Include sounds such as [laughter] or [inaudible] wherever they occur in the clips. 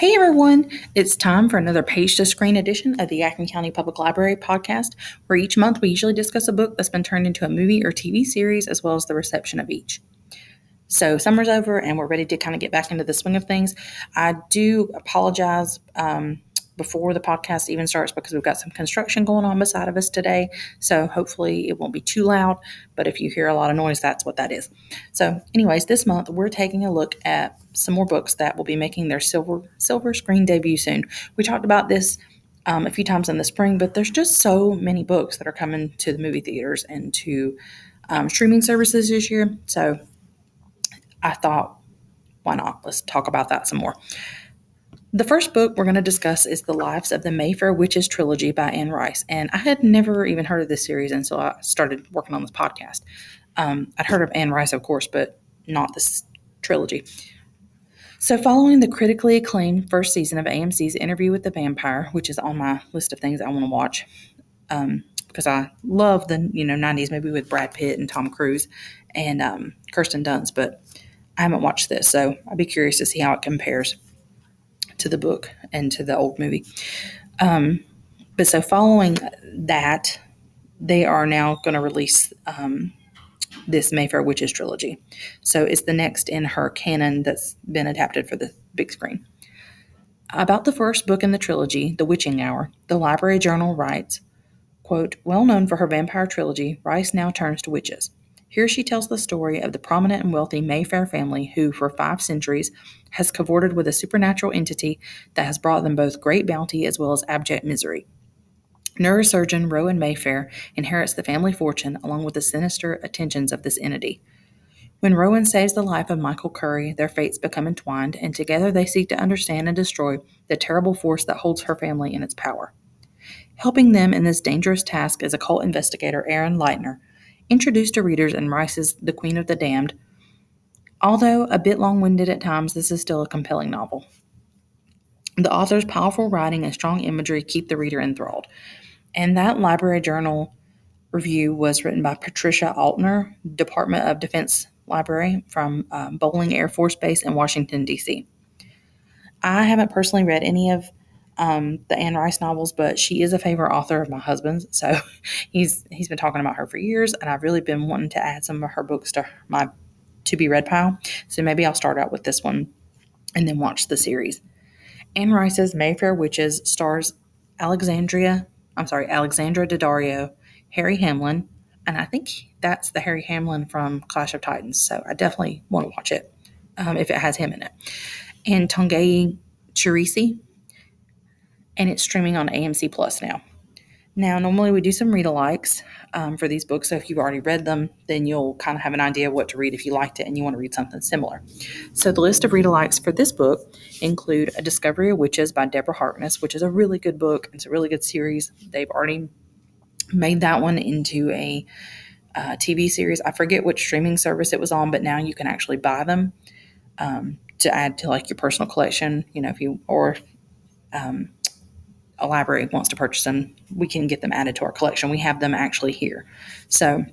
Hey everyone, it's time for another page to screen edition of the Yadkin County Public Library podcast, where each month we usually discuss a book that's been turned into a movie or TV series as well as the reception of each. So, summer's over and we're ready to kind of get back into the swing of things. I do apologize um, before the podcast even starts because we've got some construction going on beside of us today. So hopefully it won't be too loud. But if you hear a lot of noise, that's what that is. So, anyways, this month we're taking a look at some more books that will be making their silver silver screen debut soon. We talked about this um, a few times in the spring, but there's just so many books that are coming to the movie theaters and to um, streaming services this year. So I thought, why not? Let's talk about that some more. The first book we're going to discuss is The Lives of the Mayfair Witches trilogy by Anne Rice. And I had never even heard of this series until I started working on this podcast. Um, I'd heard of Anne Rice, of course, but not this trilogy. So, following the critically acclaimed first season of AMC's Interview with the Vampire, which is on my list of things I want to watch, um, because I love the you know '90s movie with Brad Pitt and Tom Cruise and um, Kirsten Dunst, but I haven't watched this, so I'd be curious to see how it compares to the book and to the old movie. Um, but so following that, they are now going to release um, this Mayfair Witches trilogy. So it's the next in her canon that's been adapted for the big screen. About the first book in the trilogy, The Witching Hour, the Library Journal writes, quote, Well known for her vampire trilogy, Rice now turns to witches. Here she tells the story of the prominent and wealthy Mayfair family who, for five centuries, has cavorted with a supernatural entity that has brought them both great bounty as well as abject misery. Neurosurgeon Rowan Mayfair inherits the family fortune along with the sinister attentions of this entity. When Rowan saves the life of Michael Curry, their fates become entwined, and together they seek to understand and destroy the terrible force that holds her family in its power. Helping them in this dangerous task is occult investigator Aaron Lightner, introduced to readers in Rice's The Queen of the Damned. Although a bit long winded at times, this is still a compelling novel. The author's powerful writing and strong imagery keep the reader enthralled. And that Library Journal review was written by Patricia Altner, Department of Defense Library from um, Bolling Air Force Base in Washington, D.C. I haven't personally read any of um, the Anne Rice novels, but she is a favorite author of my husband's. So [laughs] he's he's been talking about her for years, and I've really been wanting to add some of her books to my to be read pile. So maybe I'll start out with this one and then watch the series. Anne Rice's Mayfair Witches stars Alexandria, I'm sorry, Alexandra Daddario, Harry Hamlin, and I think that's the Harry Hamlin from Clash of Titans. So I definitely want to watch it um, if it has him in it. And Tongayi Chirisa, and it's streaming on AMC Plus now. Now, normally we do some read alikes um, for these books. So if you've already read them, then you'll kind of have an idea of what to read if you liked it and you want to read something similar. So the list of read alikes for this book include A Discovery of Witches by Deborah Harkness, which is a really good book. It's a really good series. They've already made that one into a uh, TV series. I forget which streaming service it was on, but now you can actually buy them um, to add to like your personal collection. You know, if you or um, a library wants to purchase them, we can get them added to our collection. We have them actually here. So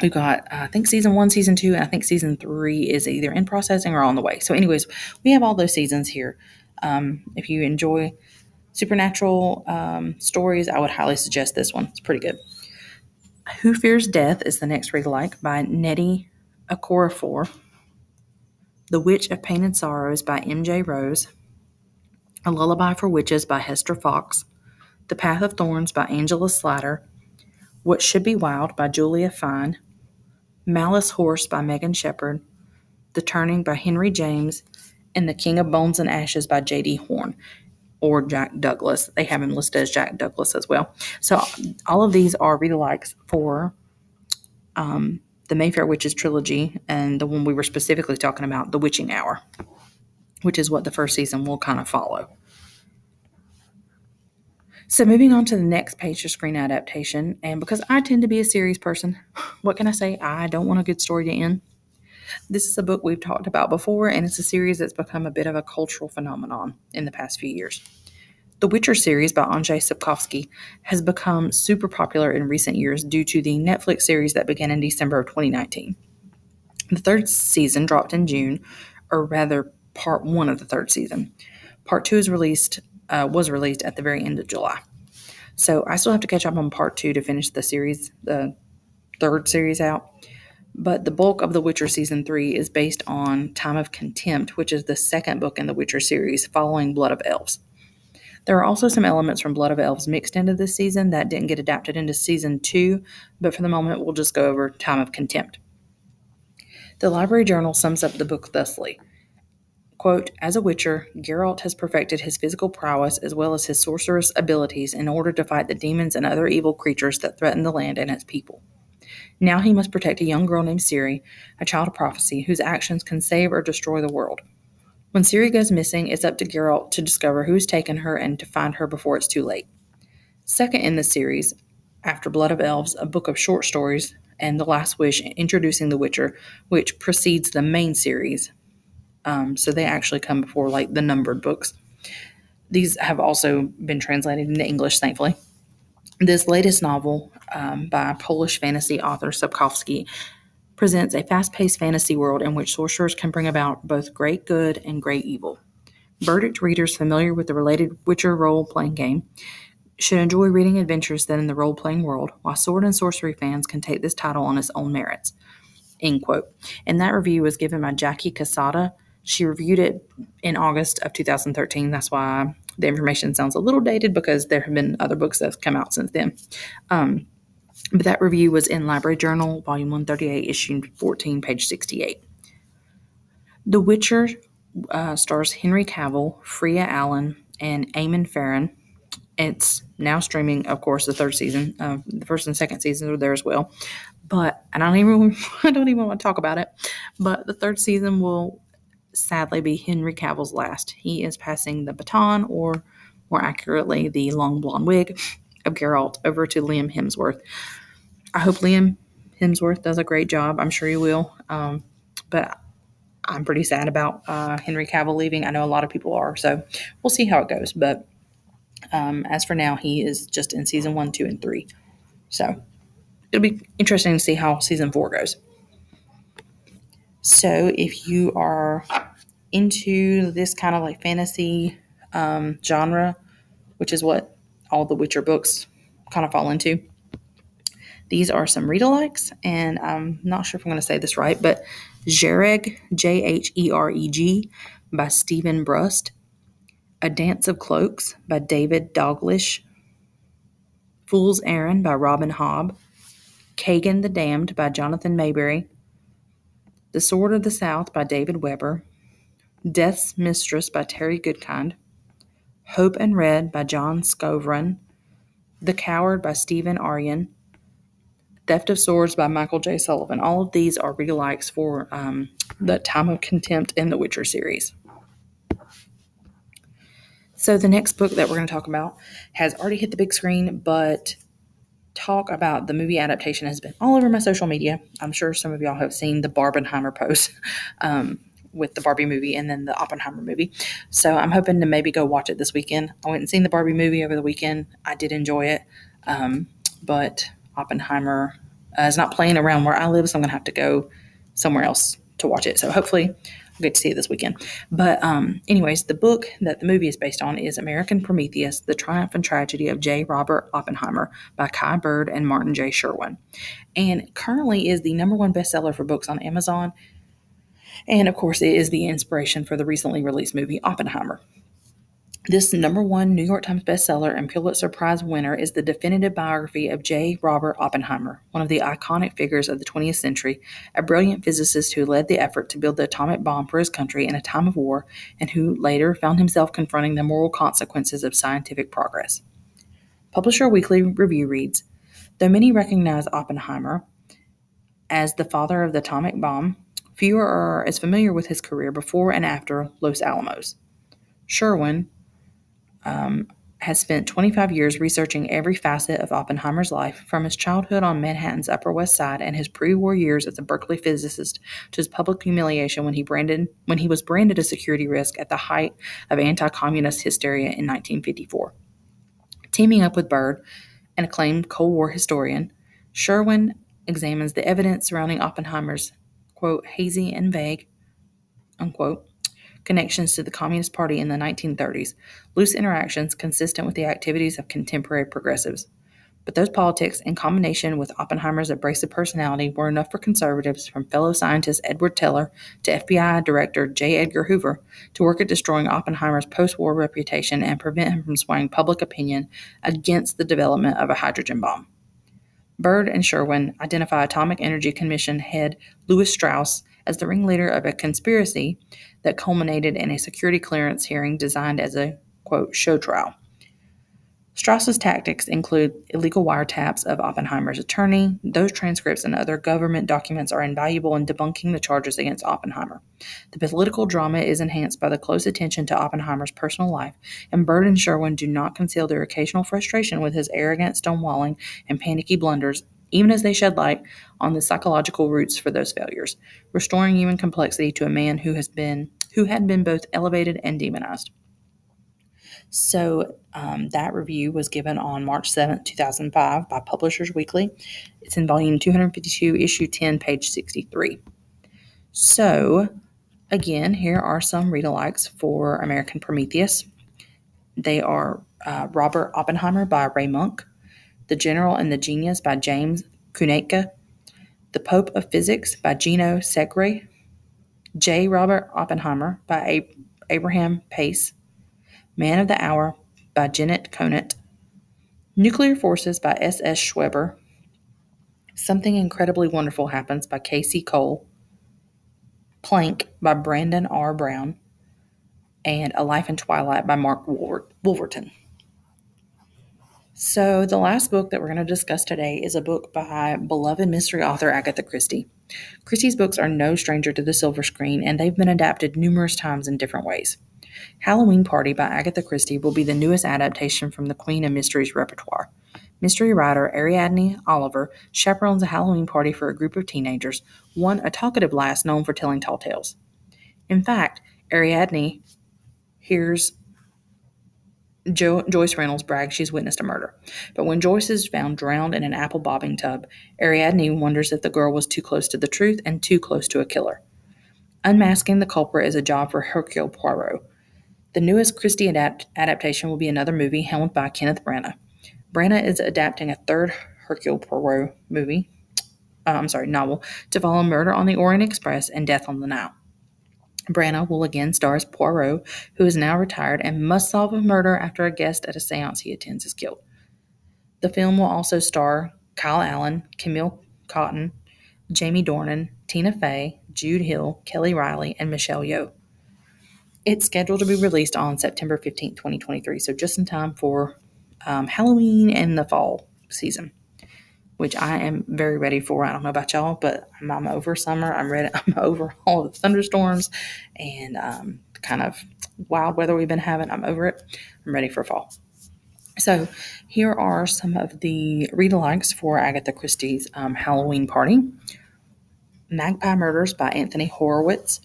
we've got, uh, I think, season one, season two, and I think season three is either in processing or on the way. So, anyways, we have all those seasons here. Um, if you enjoy supernatural um, stories, I would highly suggest this one. It's pretty good. Who Fears Death is the next read alike by Nnedi Okorafor. The Witch of Pain and Sorrows by M.J. Rose. A Lullaby for Witches by Hester Fox, The Path of Thorns by Angela Slatter, What Should Be Wild by Julia Fine, Malice House by Megan Shepherd, The Turning by Henry James, and The King of Bones and Ashes by J.D. Horn or Jack Douglas. They have him listed as Jack Douglas as well. So all of these are read alikes for um, the Mayfair Witches trilogy and the one we were specifically talking about, The Witching Hour which is what the first season will kind of follow. So, moving on to the next page of screen adaptation, and because I tend to be a series person, [sighs] what can I say? I don't want a good story to end. This is a book we've talked about before, and it's a series that's become a bit of a cultural phenomenon in the past few years. The Witcher series by Andrzej Sapkowski has become super popular in recent years due to the Netflix series that began in December of 2019. The third season dropped in June, or rather, part one of the third season. Part two is released uh, was released at the very end of July. So I still have to catch up on part two to finish the series, the third series out. But the bulk of The Witcher season three is based on Time of Contempt, which is the second book in the Witcher series, following Blood of Elves. There are also some elements from Blood of Elves mixed into this season that didn't get adapted into season two, but for the moment, we'll just go over Time of Contempt. The Library Journal sums up the book thusly quote, As a witcher, Geralt has perfected his physical prowess as well as his sorcerous abilities in order to fight the demons and other evil creatures that threaten the land and its people. Now he must protect a young girl named Ciri, a child of prophecy, whose actions can save or destroy the world. When Ciri goes missing, it's up to Geralt to discover who's taken her and to find her before it's too late. Second in the series, after Blood of Elves, a book of short stories, and The Last Wish, introducing The Witcher, which precedes the main series. Um, so they actually come before like the numbered books. These have also been translated into English, thankfully. This latest novel um, by Polish fantasy author Sapkowski presents a fast paced fantasy world in which sorcerers can bring about both great good and great evil. Verdict readers familiar with the related Witcher role playing game should enjoy reading adventures set in the role playing world, while sword and sorcery fans can take this title on its own merits. End quote. And that review was given by Jackie Cassada. She reviewed it in August of 2013. That's why the information sounds a little dated because there have been other books that have come out since then. Um, but that review was in Library Journal, Volume 138, Issue 14, page 68. The Witcher uh, stars Henry Cavill, Freya Allan, and Eamon Farren. It's now streaming, of course, the third season. Uh, the first and second seasons are there as well. But I don't even [laughs] I don't even want to talk about it. But the third season will sadly be Henry Cavill's last. He is passing the baton, or more accurately, the long blonde wig of Geralt over to Liam Hemsworth. I hope Liam Hemsworth does a great job. I'm sure he will. Um, but I'm pretty sad about uh, Henry Cavill leaving. I know a lot of people are, so we'll see how it goes. But um, as for now, he is just in season one, two, and three. So it'll be interesting to see how season four goes. So if you are into this kind of like fantasy um, genre, which is what all the Witcher books kind of fall into, these are some read alikes, and I'm not sure if I'm going to say this right, but Jhereg, J H E R E G, by Steven Brust, A Dance of Cloaks by David Dalglish, Fool's Errand by Robin Hobb, Kagen the Damned by Jonathan Maberry, the Sword of the South by David Weber, Death's Mistress by Terry Goodkind, Hope and Red by Jon Skovron, The Coward by Stephen Aryan, Theft of Swords by Michael J. Sullivan. All of these are relikes for um, the Time of Contempt in the Witcher series. So the next book that we're going to talk about has already hit the big screen, but talk about the movie adaptation has been all over my social media. I'm sure some of y'all have seen the Barbenheimer post [laughs] um, with the Barbie movie and then the Oppenheimer movie. So I'm hoping to maybe go watch it this weekend. I went and seen the Barbie movie over the weekend. I did enjoy it, um, but Oppenheimer uh, is not playing around where I live, so I'm gonna have to go somewhere else to watch it. So hopefully Get to see it this weekend. But um, anyways, the book that the movie is based on is American Prometheus: The Triumph and Tragedy of J. Robert Oppenheimer by Kai Bird and Martin J. Sherwin, and currently is the number one bestseller for books on Amazon. And of course, it is the inspiration for the recently released movie Oppenheimer. This number one New York Times bestseller and Pulitzer Prize winner is the definitive biography of J. Robert Oppenheimer, one of the iconic figures of the 20th century, a brilliant physicist who led the effort to build the atomic bomb for his country in a time of war, and who later found himself confronting the moral consequences of scientific progress. Publisher Weekly Review reads Though many recognize Oppenheimer as the father of the atomic bomb, fewer are as familiar with his career before and after Los Alamos. Sherwin, um, has spent 25 years researching every facet of Oppenheimer's life, from his childhood on Manhattan's Upper West Side and his pre-war years as a Berkeley physicist to his public humiliation when he branded when he was branded a security risk at the height of anti-communist hysteria in 1954. Teaming up with Bird, an acclaimed Cold War historian, Sherwin examines the evidence surrounding Oppenheimer's quote hazy and vague unquote connections to the Communist Party in the 1930s, loose interactions consistent with the activities of contemporary progressives. But those politics, in combination with Oppenheimer's abrasive personality, were enough for conservatives, from fellow scientist Edward Teller to FBI Director J. Edgar Hoover, to work at destroying Oppenheimer's post war reputation and prevent him from swaying public opinion against the development of a hydrogen bomb. Bird and Sherwin identify Atomic Energy Commission head Lewis Strauss as the ringleader of a conspiracy that culminated in a security clearance hearing designed as a, quote, show trial. Strauss's tactics include illegal wiretaps of Oppenheimer's attorney. Those transcripts and other government documents are invaluable in debunking the charges against Oppenheimer. The political drama is enhanced by the close attention to Oppenheimer's personal life, and Bird and Sherwin do not conceal their occasional frustration with his arrogant stonewalling and panicky blunders, even as they shed light on the psychological roots for those failures, restoring human complexity to a man who has been who had been both elevated and demonized. So um, that review was given on March 7th, 2005 by Publishers Weekly. It's in volume 252, issue 10, page 63. So, again, here are some read alikes for American Prometheus. They are uh, Robert Oppenheimer by Ray Monk, The General and the Genius by James Kunetka, The Pope of Physics by Gino Segre, J. Robert Oppenheimer by Ab- Abraham Pace, Man of the Hour by Janet Conant, Nuclear Forces by S. S. Schweber, Something Incredibly Wonderful Happens by K.C. Cole, Planck by Brandon R. Brown, and A Life in Twilight by Mark Wolverton. So, the last book that we're going to discuss today is a book by beloved mystery author Agatha Christie. Christie's books are no stranger to the silver screen, and they've been adapted numerous times in different ways. Halloween Party by Agatha Christie will be the newest adaptation from the Queen of Mysteries repertoire. Mystery writer Ariadne Oliver chaperones a Halloween party for a group of teenagers, one a talkative lass known for telling tall tales. In fact, Ariadne hears jo- Joyce Reynolds brags she's witnessed a murder. But when Joyce is found drowned in an apple bobbing tub, Ariadne wonders if the girl was too close to the truth and too close to a killer. Unmasking the culprit is a job for Hercule Poirot, the newest Christie adapt- adaptation will be another movie helmed by Kenneth Branagh. Branagh is adapting a third Hercule Poirot movie, uh, I'm sorry, novel, to follow Murder on the Orient Express and Death on the Nile. Branagh will again star as Poirot, who is now retired and must solve a murder after a guest at a seance he attends is killed. The film will also star Kyle Allen, Camille Cottin, Jamie Dornan, Tina Fey, Jude Hill, Kelly Reilly, and Michelle Yeoh. It's scheduled to be released on September 15th, 2023, so just in time for um, Halloween and the fall season, which I am very ready for. I don't know about y'all, but I'm, I'm over summer. I'm ready. [laughs] I'm over all the thunderstorms and um, kind of wild weather we've been having. I'm over it. I'm ready for fall. So, here are some of the read alikes for Agatha Christie's um, Halloween Party Magpie Murders by Anthony Horowitz.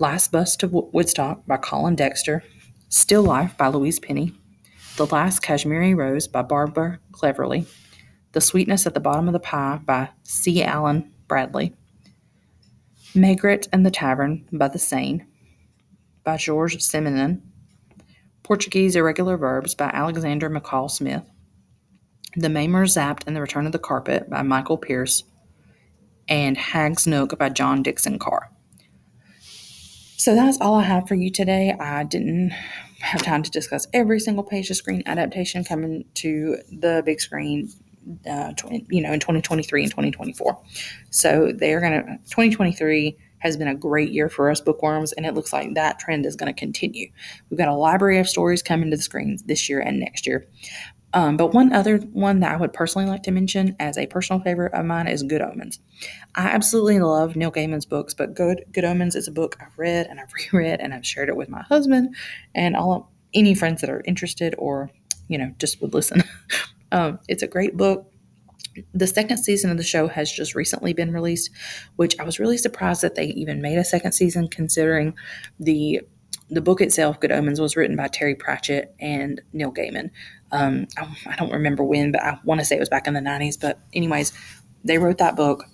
Last Bus to Woodstock by Colin Dexter, Still Life by Louise Penny, The Last Kashmiri Rose by Barbara Cleverly, The Sweetness at the Bottom of the Pie by C. Alan Bradley, Maigret and the Tavern by The Seine by George Simenon, Portuguese Irregular Verbs by Alexander McCall Smith, The Mamur Zapt and the Return of the Carpet by Michael Pearce, and Hag's Nook by John Dickson Carr. So that's all I have for you today. I didn't have time to discuss every single page of screen adaptation coming to the big screen, uh, 20, you know, in 2023 and 2024. So they're going to, 2023 has been a great year for us bookworms, and it looks like that trend is going to continue. We've got a library of stories coming to the screens this year and next year. Um, but one other one that I would personally like to mention as a personal favorite of mine is Good Omens. I absolutely love Neil Gaiman's books, but Good Good Omens is a book I've read and I've [laughs] reread and I've shared it with my husband and all of, any friends that are interested or you know just would listen. [laughs] um, it's a great book. The second season of the show has just recently been released, which I was really surprised that they even made a second season, considering the the book itself, Good Omens, was written by Terry Pratchett and Neil Gaiman. Um, I, I, don't remember when, but I want to say it was back in the 90s. But, anyways, they wrote that book.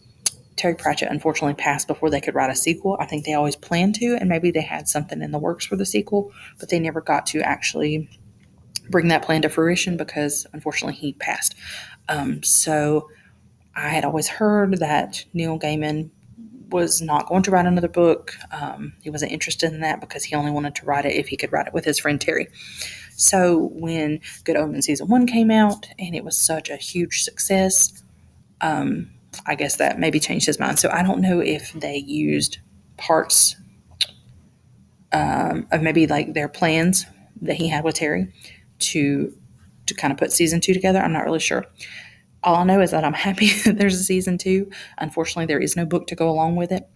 Terry Pratchett unfortunately passed before they could write a sequel. I think they always planned to, and maybe they had something in the works for the sequel, but they never got to actually bring that plan to fruition because unfortunately he passed. Um, so I had always heard that Neil Gaiman was not going to write another book. Um, he wasn't interested in that because he only wanted to write it if he could write it with his friend Terry. So when Good Omens season one came out and it was such a huge success, um, I guess that maybe changed his mind. So I don't know if they used parts um, of maybe like their plans that he had with Terry to to kind of put season two together. I'm not really sure. All I know is that I'm [laughs] happy that there's a season two. Unfortunately, there is no book to go along with it.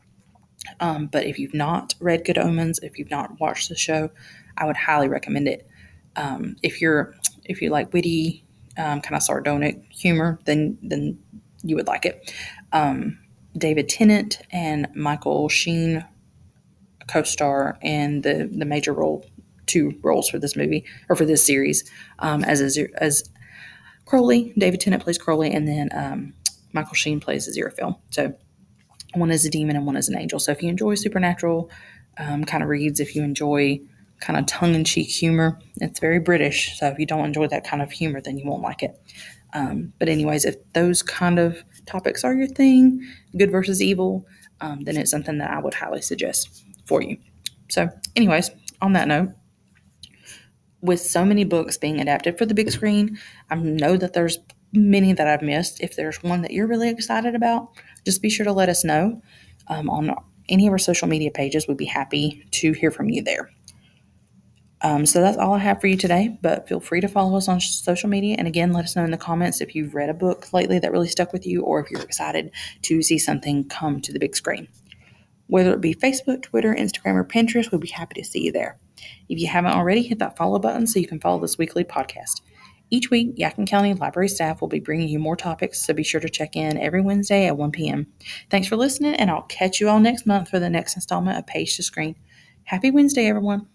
Um, but if you've not read Good Omens, if you've not watched the show, I would highly recommend it. Um, if you're if you like witty, um, kind of sardonic humor, then then you would like it. Um, David Tennant and Michael Sheen co-star in the the major role, two roles for this movie or for this series um, as a, as Crowley. David Tennant plays Crowley, and then um, Michael Sheen plays Aziraphale. So one is a demon and one is an angel. So if you enjoy supernatural um, kind of reads, if you enjoy kind of tongue in cheek humor, it's very British. So if you don't enjoy that kind of humor, then you won't like it. Um, but anyways, if those kind of topics are your thing, good versus evil, um, then it's something that I would highly suggest for you. So, anyways, on that note, with so many books being adapted for the big screen, I know that there's many that I've missed. If there's one that you're really excited about, just be sure to let us know um, on any of our social media pages. We'd be happy to hear from you there. Um, so that's all I have for you today, but feel free to follow us on social media. And again, let us know in the comments if you've read a book lately that really stuck with you or if you're excited to see something come to the big screen. Whether it be Facebook, Twitter, Instagram, or Pinterest, we'd be happy to see you there. If you haven't already, hit that follow button so you can follow this weekly podcast. Each week, Yadkin County Library staff will be bringing you more topics, so be sure to check in every Wednesday at 1 p.m. Thanks for listening, and I'll catch you all next month for the next installment of Page to Screen. Happy Wednesday, everyone.